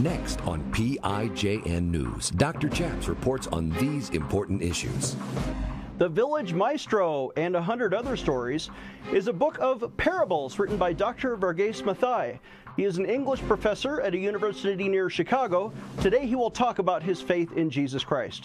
Next on PIJN News, Dr. Chaps reports on these important issues. The Village Maestro and a Hundred Other Stories is a book of parables written by Dr. Varghese Mathai. He is an English professor at a university near Chicago. Today he will talk about his faith in Jesus Christ.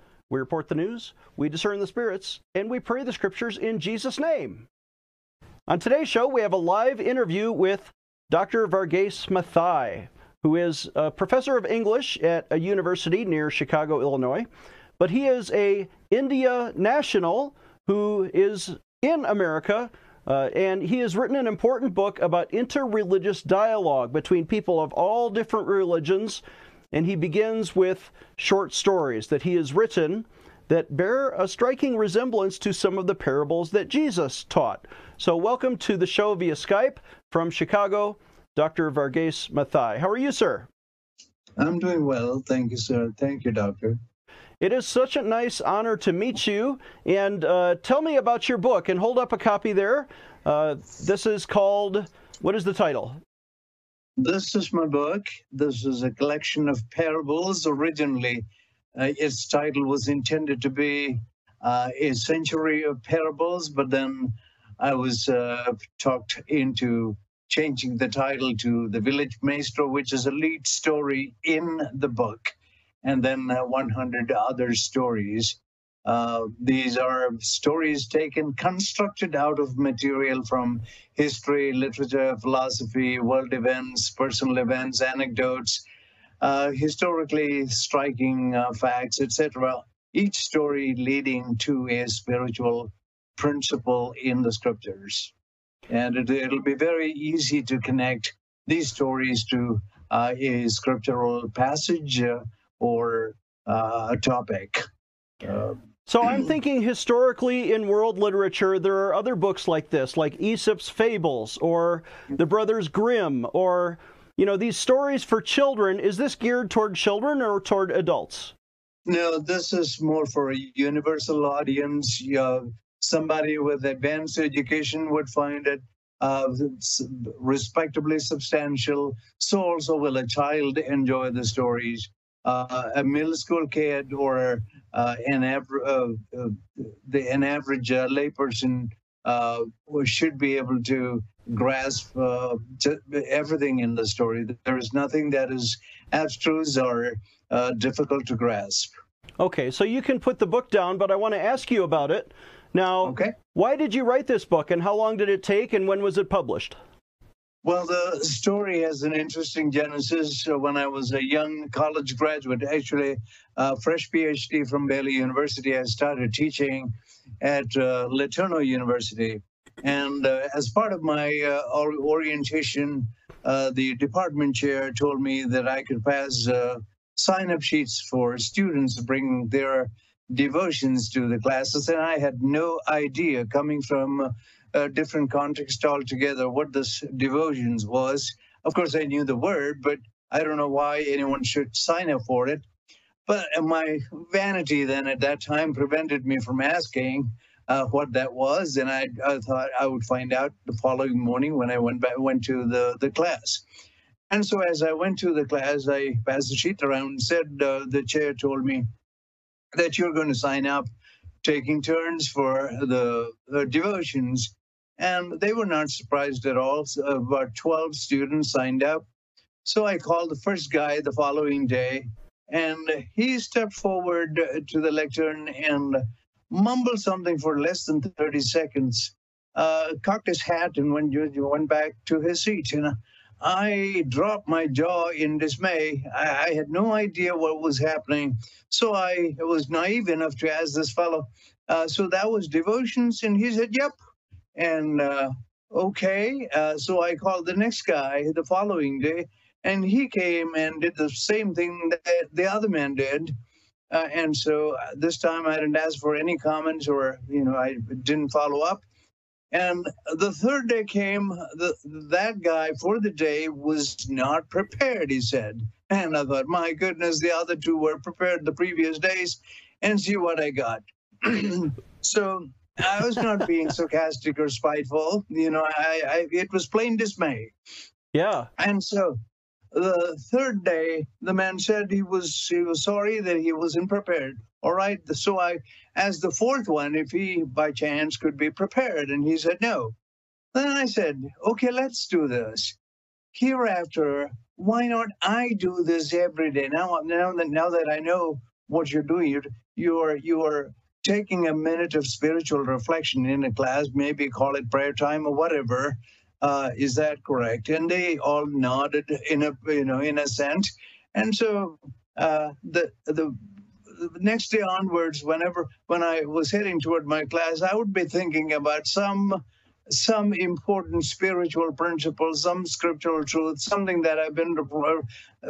We report the news, we discern the spirits, and we pray the scriptures in Jesus' name. On today's show, we have a live interview with Dr. Varghese Mathai, who is a professor of English at a university near Chicago, Illinois. But he is a India national who is in America uh, and he has written an important book about interreligious dialogue between people of all different religions. And he begins with short stories that he has written that bear a striking resemblance to some of the parables that Jesus taught. So, welcome to the show via Skype from Chicago, Dr. Varghese Mathai. How are you, sir? I'm doing well. Thank you, sir. Thank you, doctor. It is such a nice honor to meet you. And uh, tell me about your book and hold up a copy there. Uh, this is called, what is the title? This is my book. This is a collection of parables. Originally, uh, its title was intended to be uh, A Century of Parables, but then I was uh, talked into changing the title to The Village Maestro, which is a lead story in the book and then uh, 100 other stories. Uh, these are stories taken, constructed out of material from history, literature, philosophy, world events, personal events, anecdotes, uh, historically striking uh, facts, etc. Each story leading to a spiritual principle in the scriptures. And it, will be very easy to connect these stories to uh, a scriptural passage uh, or uh, a topic. Uh, so I'm thinking historically in world literature, there are other books like this, like Aesop's Fables or The Brothers Grimm, or you know these stories for children. Is this geared toward children or toward adults? No, this is more for a universal audience. Uh, somebody with advanced education would find it uh, respectably substantial. So also will a child enjoy the stories uh, a middle school kid or uh, an, aver- uh, uh the, an average uh, layperson uh, should be able to grasp everything in the story. There is nothing that is abstruse or difficult to grasp. Okay, so you can put the book down, but I want to ask you about it. Now, okay. why did you write this book and how long did it take and when was it published? Well, the story has an interesting genesis. When I was a young college graduate, actually a fresh PhD from Baylor University, I started teaching at uh, University. And uh, as part of my uh, orientation, uh, the department chair told me that I could pass uh, sign up sheets for students to bring their devotions to the classes. And I had no idea coming from a different context altogether what this devotions was. Of course, I knew the word, but I don't know why anyone should sign up for it. But my vanity then at that time prevented me from asking uh, what that was, and I, I, thought I would find out the following morning when I went back went to the the class. And so as I went to the class, I passed the sheet around and said uh, the chair told me that you're going to sign up, taking turns for the, the devotions. And they were not surprised at all. So about 12 students signed up. So I called the first guy the following day, and he stepped forward to the lectern and mumbled something for less than 30 seconds, uh, cocked his hat, and went, went back to his seat. And I dropped my jaw in dismay. I, I, had no idea what was happening. So I was naive enough to ask this fellow, uh, so that was devotions? And he said, yep. And uh, okay. Uh, so I called the next guy the following day And he came and did the same thing that the other man did. Uh, and so uh, this time I didn't ask for any comments or, you know, I didn't follow up. And the third day came, the, that guy for the day was not prepared, he said. And I thought, my goodness, the other two were prepared the previous days and see what I got. so I was not being sarcastic or spiteful. You know, I, I it was plain dismay. Yeah. And so the third day, the man said he was he was sorry that he wasn't prepared. All right. So I asked the fourth one if he by chance could be prepared, and he said no. Then I said, okay, let's do this. Hereafter, why not I do this every day? Now, now that now that I know what you're doing, you're you're you're taking a minute of spiritual reflection in a class, maybe call it prayer time or whatever. Uh, is that correct? And they all nodded in a you know in a sense. And so uh, the the next day onwards, whenever when I was heading toward my class, I would be thinking about some some important spiritual principle, some scriptural truth, something that I've been.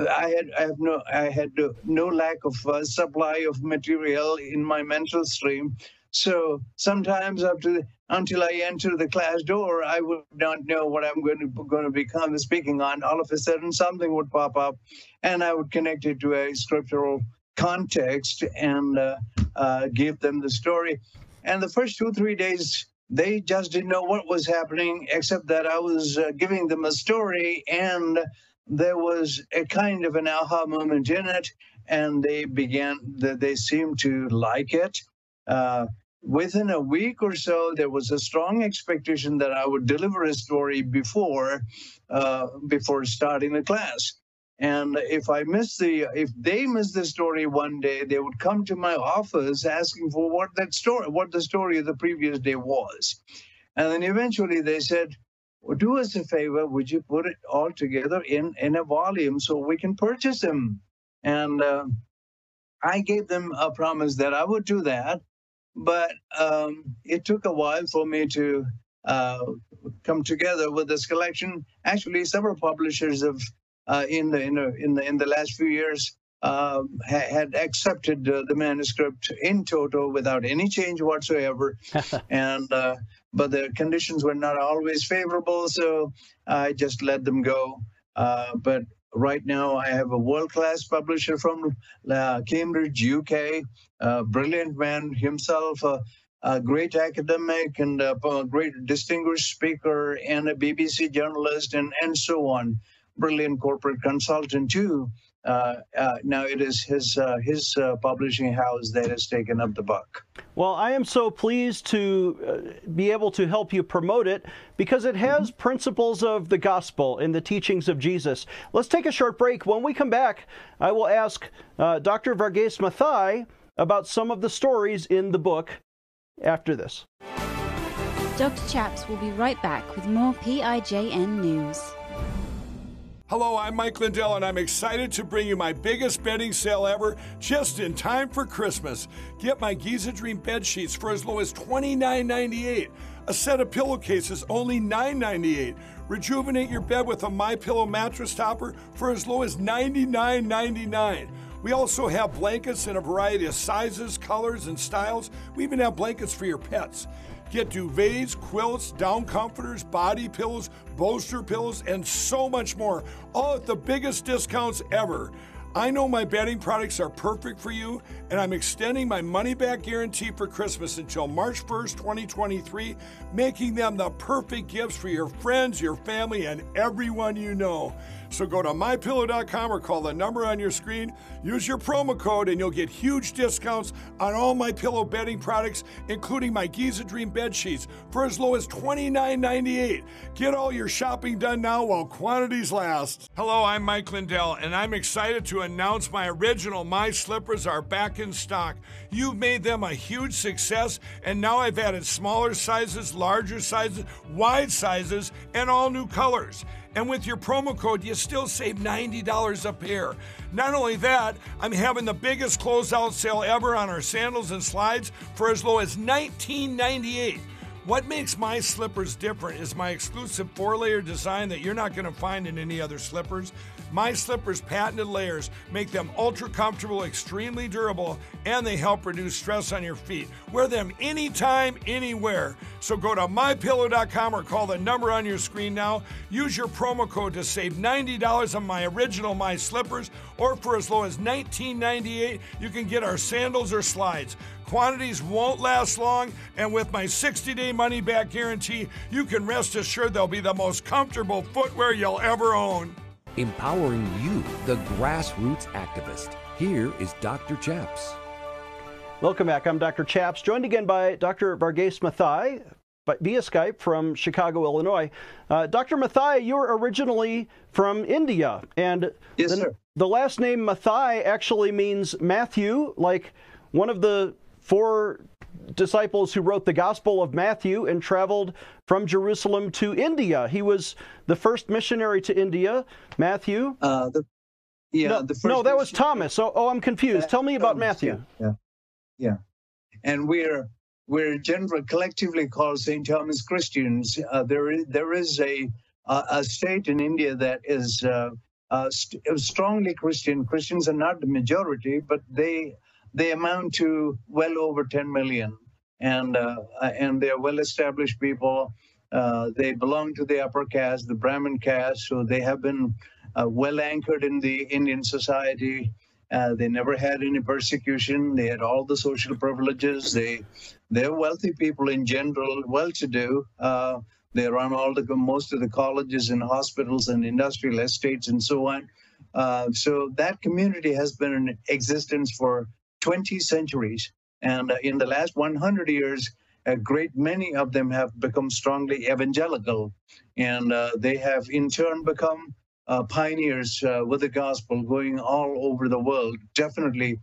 I had I have no I had no lack of uh, supply of material in my mental stream. So sometimes up to the, until I enter the class door, I would not know what I'm going to going to become speaking on. All of a sudden, something would pop up, and I would connect it to a scriptural context and uh, uh, give them the story. And the first two three days they just didn't know what was happening, except that I was uh, giving them a story, and there was a kind of an aha moment in it, and they began. They seemed to like it. Uh, within a week or so, there was a strong expectation that I would deliver a story before uh, before starting the class. And if I miss the, if they miss the story one day, they would come to my office asking for what that story, what the story of the previous day was. And then eventually they said, well, do us a favor, would you put it all together in, in a volume so we can purchase them? And uh, I gave them a promise that I would do that. But um, it took a while for me to uh, come together with this collection. Actually, several publishers have uh, in the in the in the in the last few years uh, ha- had accepted uh, the manuscript in toto without any change whatsoever, and uh, but the conditions were not always favorable, so I just let them go. Uh, but right now, I have a world-class publisher from uh, Cambridge, UK, a brilliant man himself. a great academic and a great distinguished speaker and a BBC journalist and, and so on brilliant corporate consultant too. Uh, uh, now it is his uh, his uh, publishing house that has taken up the buck. Well, I am so pleased to uh, be able to help you promote it because it has mm-hmm. principles of the gospel and the teachings of Jesus. Let's take a short break. When we come back, I will ask uh, Dr. Varghese Mathai about some of the stories in the book. After this, Dr. Chaps will be right back with more PIJN news. Hello, I'm Mike Lindell, and I'm excited to bring you my biggest bedding sale ever just in time for Christmas. Get my Giza Dream bed sheets for as low as $29.98. A set of pillowcases only $9.98. Rejuvenate your bed with a My Pillow mattress topper for as low as $99.99. We also have blankets in a variety of sizes, colors, and styles. We even have blankets for your pets. Get duvets, quilts, down comforters, body pillows, bolster pillows, and so much more, all at the biggest discounts ever. I know my bedding products are perfect for you, and I'm extending my money back guarantee for Christmas until March 1st, 2023, making them the perfect gifts for your friends, your family, and everyone you know. So go to mypillow.com or call the number on your screen. Use your promo code and you'll get huge discounts on all my pillow bedding products, including my Giza Dream bed sheets for as low as $29.98. Get all your shopping done now while quantities last. Hello, I'm Mike Lindell, and I'm excited to announce my original My Slippers are back in stock. You've made them a huge success, and now I've added smaller sizes, larger sizes, wide sizes, and all new colors. And with your promo code, you still save $90 a pair. Not only that, I'm having the biggest closeout sale ever on our sandals and slides for as low as $19.98. What makes my slippers different is my exclusive four layer design that you're not going to find in any other slippers. My Slippers patented layers make them ultra comfortable, extremely durable, and they help reduce stress on your feet. Wear them anytime, anywhere. So go to mypillow.com or call the number on your screen now. Use your promo code to save $90 on my original My Slippers, or for as low as $19.98, you can get our sandals or slides. Quantities won't last long, and with my 60 day money back guarantee, you can rest assured they'll be the most comfortable footwear you'll ever own. Empowering you, the grassroots activist. Here is Dr. Chaps. Welcome back. I'm Dr. Chaps, joined again by Dr. Varghese Mathai via Skype from Chicago, Illinois. Uh, Dr. Mathai, you're originally from India, and yes, the, sir. the last name Mathai actually means Matthew, like one of the four disciples who wrote the Gospel of Matthew and traveled from Jerusalem to India. He was the first missionary to India. Matthew. Uh, the, yeah, no, the first no, that was Thomas. Oh, oh, I'm confused. Tell me about Thomas, Matthew. Yeah, yeah, and we're we're generally collectively called St. Thomas Christians. Uh, there is there is a a state in India that is uh, uh, st- strongly Christian. Christians are not the majority, but they they amount to well over 10 million, and uh, and they're well-established people. Uh, they belong to the upper caste, the Brahmin caste, so they have been uh, well anchored in the Indian society. Uh, they never had any persecution. They had all the social privileges. They they're wealthy people in general, well-to-do. Uh, they run all the most of the colleges and hospitals and industrial estates and so on. Uh, so that community has been in existence for 20 centuries. And uh, in the last 100 years, a great many of them have become strongly evangelical. And uh, they have in turn become uh, pioneers uh, with the gospel going all over the world, definitely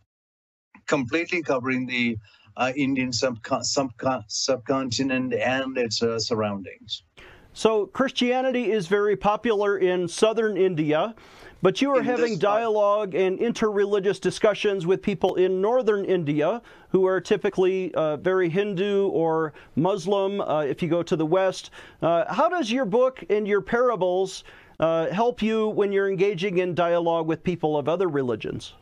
completely covering the uh, Indian subcon- subcon- subcontinent and its uh, surroundings. So, Christianity is very popular in southern India. But you are In having dialogue and interreligious discussions with people in northern India who are typically uh, very Hindu or Muslim uh, if you go to the West. Uh, how does your book and your parables uh, help you when you're engaging in dialogue with people of other religions?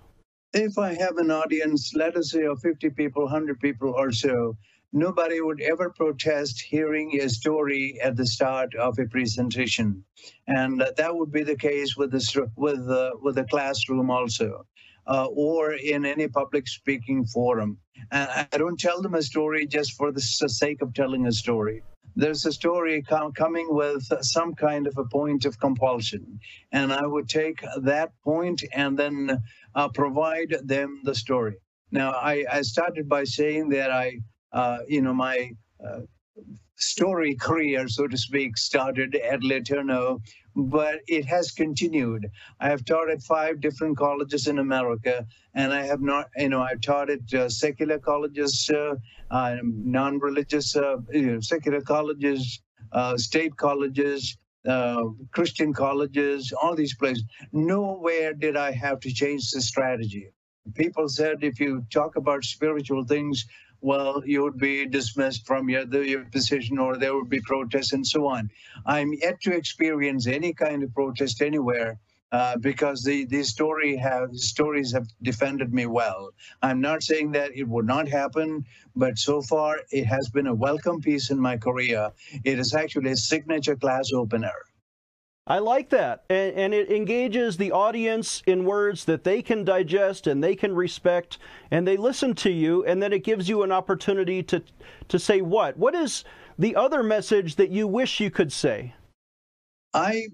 If I have an audience, let us say of 50 people, 100 people or so, nobody would ever protest hearing a story at the start of a presentation, and that would be the case with the with the with the classroom also, uh, or in any public speaking forum. And I don't tell them a story just for the sake of telling a story. There's a story com- coming with some kind of a point of compulsion, and I would take that point and then uh, provide them the story. Now, I, I started by saying that I you know, my uh, story career, so to speak, started at LeTourneau, but it has continued. I have taught at five different colleges in America, and I have not, you know, I've taught at uh, secular colleges, uh, uh, non-religious, you know, secular colleges, state colleges, uh, Christian colleges, all these places. Nowhere did I have to change the strategy. People said if you talk about spiritual things, well, you would be dismissed from your, the, your position or there would be protests and so on. I'm yet to experience any kind of protest anywhere. Uh, because the, the story have stories have defended me well. I'm not saying that it would not happen, but so far it has been a welcome piece in my career. It is actually a signature class opener. I like that. And, and, it engages the audience in words that they can digest and they can respect, and they listen to you, and then it gives you an opportunity to, to say what? What is the other message that you wish you could say? I,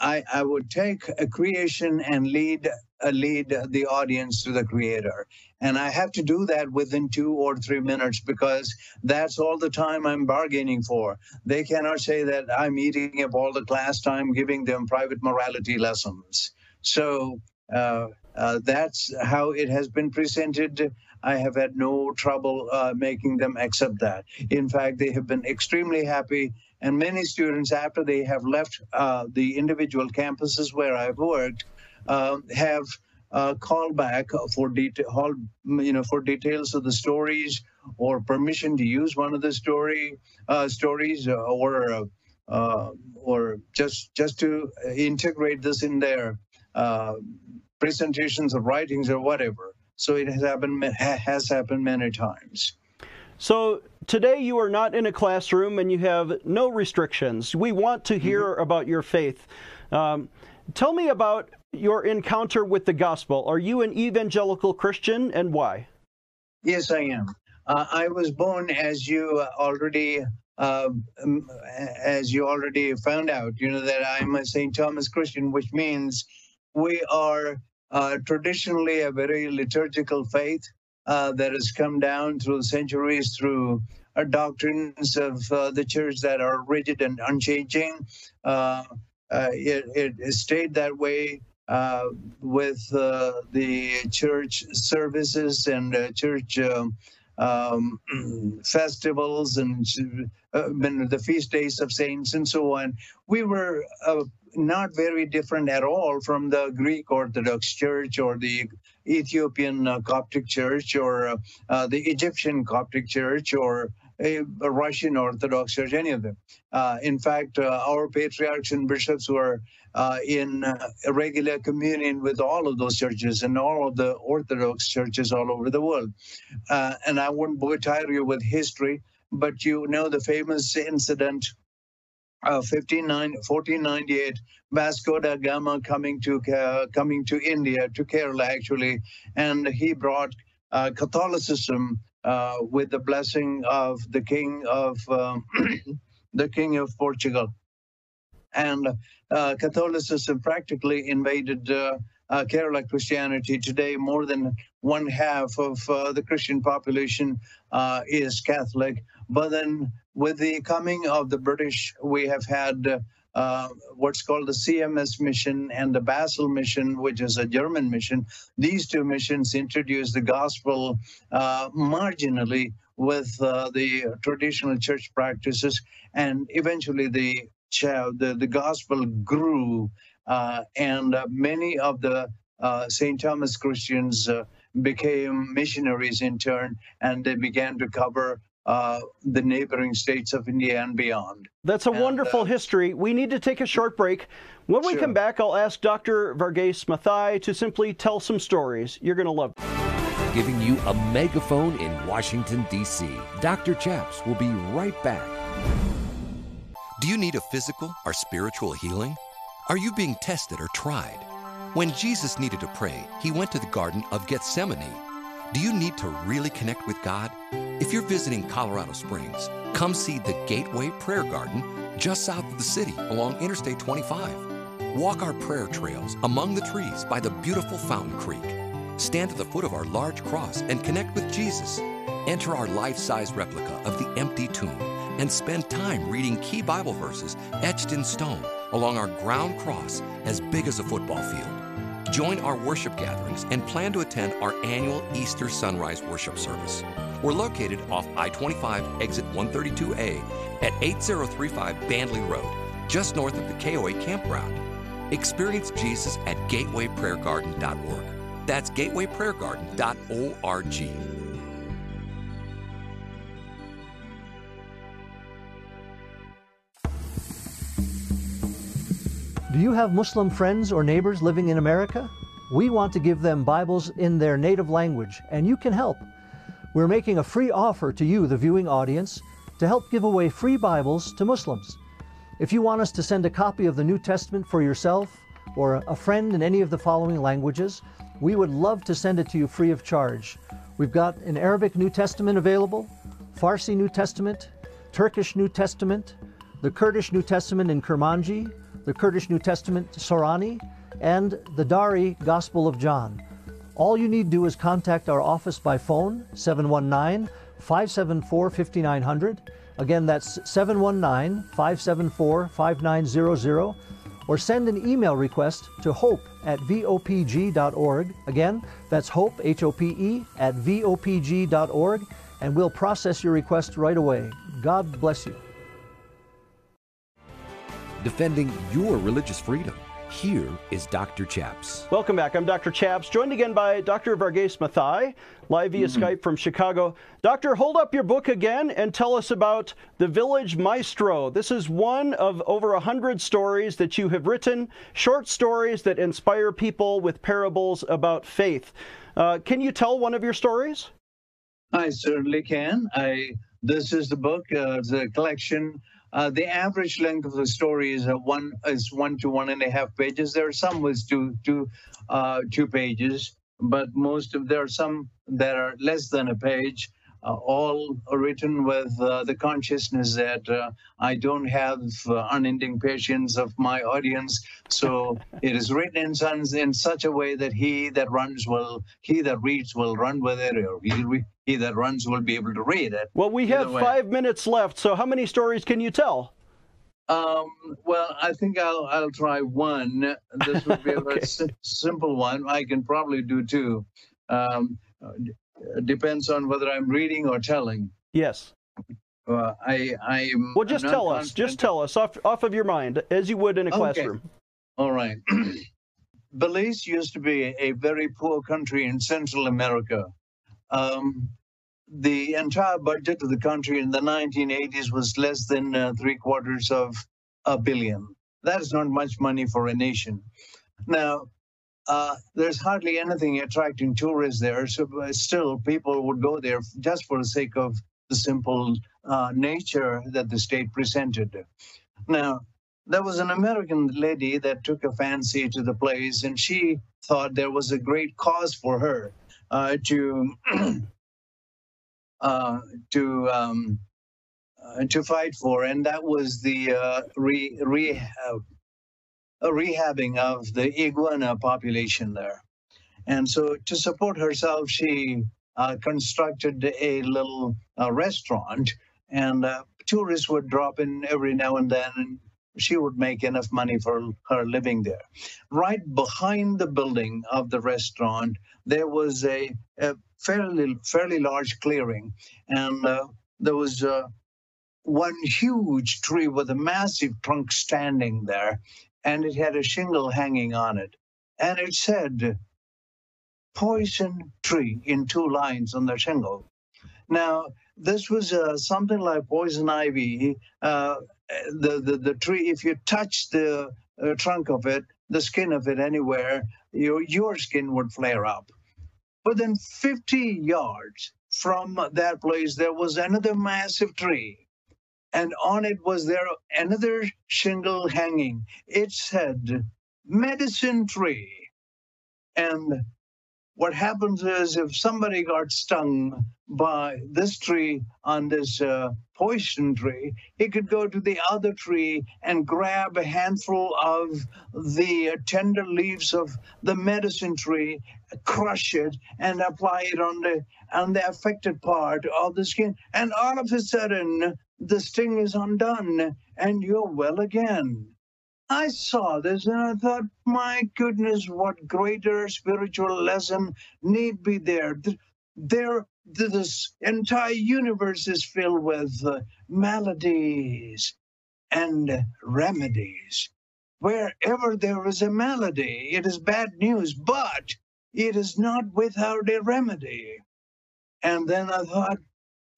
I, I would take a creation and lead lead the audience to the creator. And i have to do that within two or three minutes because that's all the time i'm bargaining for. They cannot say that i'm eating up all the class time giving them private morality lessons. So uh, uh, that's how it has been presented. I have had no trouble uh, making them accept that. In fact they have been extremely happy. And many students after they have left uh, the individual campuses where i've worked have uh, call back for detail, you know, for details of the stories or permission to use one of the story uh, stories or uh, or just just to integrate this in their uh, presentations of writings or whatever. So it has happened has happened many times. So today you are not in a classroom and you have no restrictions. We want to hear mm-hmm. about your faith. Um, tell me about your encounter with the gospel. Are you an evangelical Christian and why? Yes, I am. Uh, I was born, as you already uh, as you already found out, you know that I'm a St. Thomas Christian, which means we are uh, traditionally a very liturgical faith uh, that has come down through centuries through our doctrines of uh, the church that are rigid and unchanging. Uh, it, it, stayed that way uh, with uh, the church services and uh, church um, um, festivals and uh, the feast days of saints and so on. We were uh, not very different at all from the Greek Orthodox Church or the Ethiopian Coptic Church or the Egyptian Coptic Church or a, Russian Orthodox Church, any of them. Uh, in fact, uh, our patriarchs and bishops were uh, in uh, regular communion with all of those churches and all of the Orthodox churches all over the world. Uh, and I bore tire you with history, but you know the famous incident of 1498, Vasco da Gama coming to coming to India, to Kerala actually, and he brought uh, Catholicism uh, with the blessing of the king of um, the king of Portugal and uh, Catholicism practically invaded uh, uh, Kerala Christianity. Today, more than one half of uh, the Christian population is Catholic. But then, with the coming of the British, we have had uh, what's called the CMS mission and the Basel mission, which is a German mission. These two missions introduced the gospel uh, marginally with uh, the traditional church practices, and eventually the the, the gospel grew, uh, and uh, many of the uh, St. Thomas Christians became missionaries in turn, and they began to cover uh, the neighboring states of India and beyond. That's a and, wonderful uh, history. We need to take a short break. When we sure. come back, I'll ask Dr. Varghese Mathai to simply tell some stories. You're going to love Giving you a megaphone in Washington, D.C. Dr. Chaps will be right back. Do you need a physical or spiritual healing? Are you being tested or tried? When Jesus needed to pray, he went to the Garden of Gethsemane. Do you need to really connect with God? If you're visiting Colorado Springs, come see the Gateway Prayer Garden just south of the city along Interstate 25. Walk our prayer trails among the trees by the beautiful Fountain Creek. Stand at the foot of our large cross and connect with Jesus. Enter our life size replica of the empty tomb and spend time reading key Bible verses etched in stone along our ground cross as big as a football field. Join our worship gatherings and plan to attend our annual Easter Sunrise Worship Service. We're located off I 25 exit 132A at 8035 Bandley Road, just north of the KOA campground. Experience Jesus at gatewayprayergarden.org. That's gatewayprayergarden.org. Do you have Muslim friends or neighbors living in America? We want to give them Bibles in their native language, and you can help. We're making a free offer to you, the viewing audience, to help give away free Bibles to Muslims. If you want us to send a copy of the New Testament for yourself or a friend in any of the following languages, we would love to send it to you free of charge. We've got an Arabic New Testament available, Farsi New Testament, Turkish New Testament, the Kurdish New Testament in Kurmanji, the Kurdish New Testament Sorani, and the Dari Gospel of John. All you need to do is contact our office by phone, 719 574 5900. Again, that's 719 574 5900. Or send an email request to hope at vopg.org. Again, that's hope, H O P E, at vopg.org, and we'll process your request right away. God bless you defending your religious freedom. Here is Dr. Chaps. Welcome back. I'm Dr. Chaps, joined again by Dr. Varghese Mathai, live via mm-hmm. Skype from Chicago. Doctor, hold up your book again and tell us about The Village Maestro. This is one of over a hundred stories that you have written, short stories that inspire people with parables about faith. Uh, can you tell one of your stories? I certainly can. I this is the book, uh, the collection uh, the average length of the story is one is one to one and a half pages. There are some with two two uh, two pages, but most of there are some that are less than a page. Uh, all written with uh, the consciousness that uh, I don't have uh, unending patience of my audience. So it is written in, in such a way that he that runs will, he that reads will run with it, or he, he that runs will be able to read it. Well, we have five minutes left. So how many stories can you tell? Um, well, I think I'll I'll try one. This would be okay. a simple one. I can probably do two. Um, depends on whether I'm reading or telling. Yes. Uh, I I well, just tell us. Just tell us off off of your mind, as you would in a okay. classroom. All right. Belize used to be a very poor country in Central America. Um, the entire budget of the country in the 1980s was less than uh, three quarters of a billion. That is not much money for a nation. Now, uh, there's hardly anything attracting tourists there. So still, people would go there just for the sake of the simple uh, nature that the state presented. Now, there was an American lady that took a fancy to the place, and she thought there was a great cause for her uh, to uh, to um, uh, to fight for, and that was the re, re a rehabbing of the iguana population there. And so to support herself, she uh, constructed a little uh, restaurant, and uh, tourists would drop in every now and then, and she would make enough money for her living there. Right behind the building of the restaurant, there was a, a fairly fairly large clearing, and uh, there was uh, one huge tree with a massive trunk standing there, and it had a shingle hanging on it. And it said, poison tree in two lines on the shingle. Now, this was uh, something like poison ivy. Uh, the, the, the tree, if you touch the uh, trunk of it, the skin of it anywhere, your, your skin would flare up. Within 50 yards from that place, there was another massive tree and on it was there another shingle hanging. It said, medicine tree. And what happens is if somebody got stung by this tree on this uh, poison tree, he could go to the other tree and grab a handful of the uh, tender leaves of the medicine tree, crush it, and apply it on the on the affected part of the skin. And all of a sudden, the sting is undone and you're well again. I saw this and I thought, my goodness, what greater spiritual lesson need be there? There, this entire universe is filled with uh, maladies and remedies. Wherever there is a malady, it is bad news, but it is not without a remedy. And then I thought,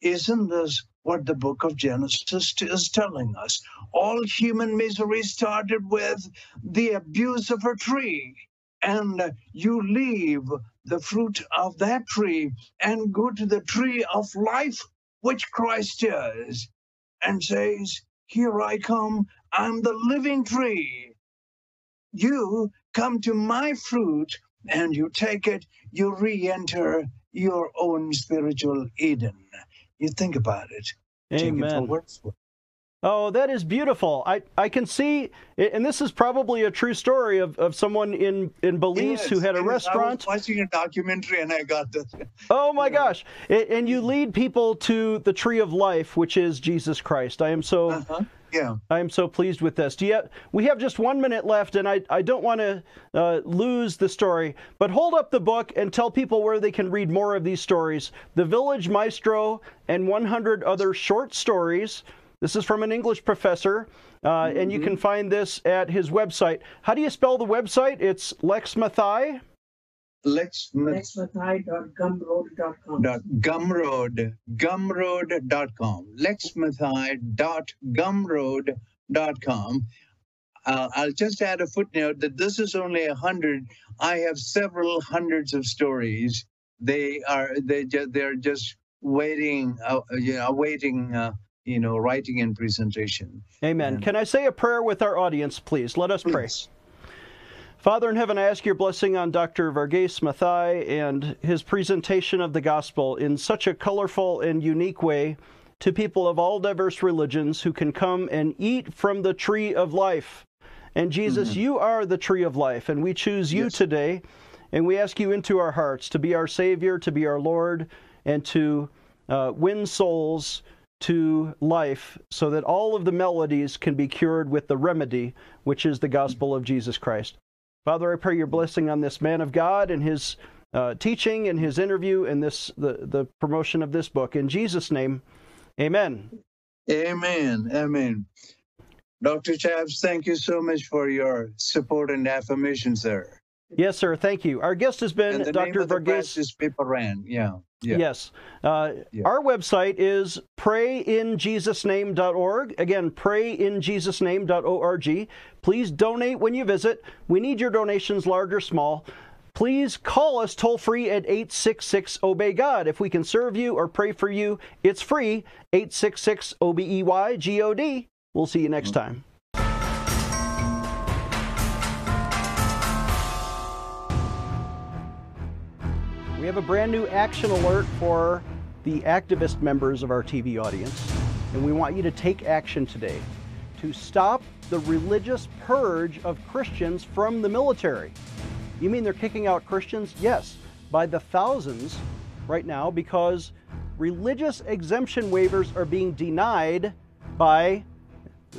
isn't this what the book of Genesis is telling us. All human misery started with the abuse of a tree. And you leave the fruit of that tree and go to the tree of life, which Christ is, and says, Here I come, I'm the living tree. You come to my fruit and you take it, you re enter your own spiritual Eden. You think about it. Amen. Oh, that is beautiful. I, I can see, and this is probably a true story of, of someone in, in Belize who had a restaurant. I was watching a documentary and I got this. Oh my gosh. And you lead people to the tree of life, which is Jesus Christ. I am so uh-huh. Yeah. I am so pleased with this. Do have, we have just one minute left, and I, I don't want to uh, lose the story, but hold up the book and tell people where they can read more of these stories. The Village Maestro and 100 other short stories. This is from an English professor, uh, and you can find this at his website. How do you spell the website? It's Lex Mathai. Lex, lexmathai.gumroad.com. dot gumroad gumroad.com lexmathai.gumroad.com uh, i'll just add a footnote that this is only a hundred i have several hundreds of stories they are they just they're just waiting uh, you know awaiting uh, you know writing and presentation Amen. And- Can I say a prayer with our audience, please? Let us pray. Father in heaven, I ask your blessing on Dr. Varghese Mathai and his presentation of the gospel in such a colorful and unique way to people of all diverse religions who can come and eat from the tree of life. And Jesus, you are the tree of life, and we choose you Yes. today, and we ask you into our hearts to be our Savior, to be our Lord, and to uh, win souls to life so that all of the melodies can be cured with the remedy, which is the gospel of Jesus Christ. Father, I pray your blessing on this man of God and his uh, teaching and his interview and this the, the promotion of this book. In Jesus' name, amen. Amen. Amen. Dr. Chaps, thank you so much for your support and affirmation, sir. Yes, sir. Thank you. Our guest has been name Dr. of the Varghese. is Piparan. Yeah. Yeah. Yes. Uh, Yeah. Our website is prayinjesusname.org. Again, prayinjesusname.org. Please donate when you visit. We need your donations, large or small. Please call us toll free at 866 Obey God. If we can serve you or pray for you, it's free. 866 O B E Y G O D. We'll see you next time. We have a brand new action alert for the activist members of our TV audience, and we want you to take action today to stop the religious purge of Christians from the military. You mean they're kicking out Christians? Yes, by the thousands right now because religious exemption waivers are being denied by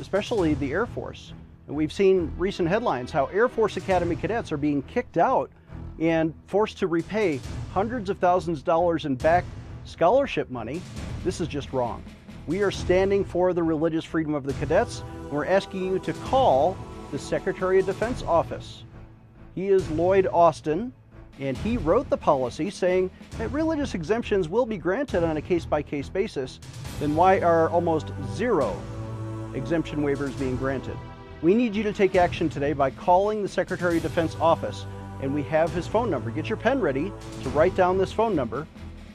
especially the Air Force. And we've seen recent headlines how Air Force Academy cadets are being kicked out and forced to repay hundreds of thousands of dollars in back scholarship money. This is just wrong. We are standing for the religious freedom of the cadets. We're asking you to call the Secretary of Defense office. He is Lloyd Austin, and he wrote the policy saying that religious exemptions will be granted on a case by case basis. Then why are almost zero exemption waivers being granted? We need you to take action today by calling the Secretary of Defense office, and we have his phone number. Get your pen ready to write down this phone number.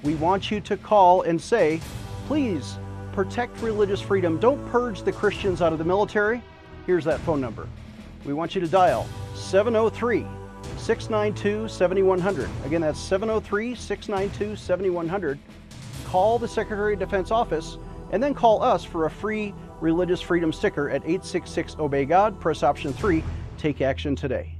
We want you to call and say, please protect religious freedom. Don't purge the Christians out of the military. Here's that phone number. We want you to dial 703 692 7100. Again, that's 703 692 7100. Call the Secretary of Defense office and then call us for a free religious freedom sticker at 866 Obey God. Press option 3. Take action today.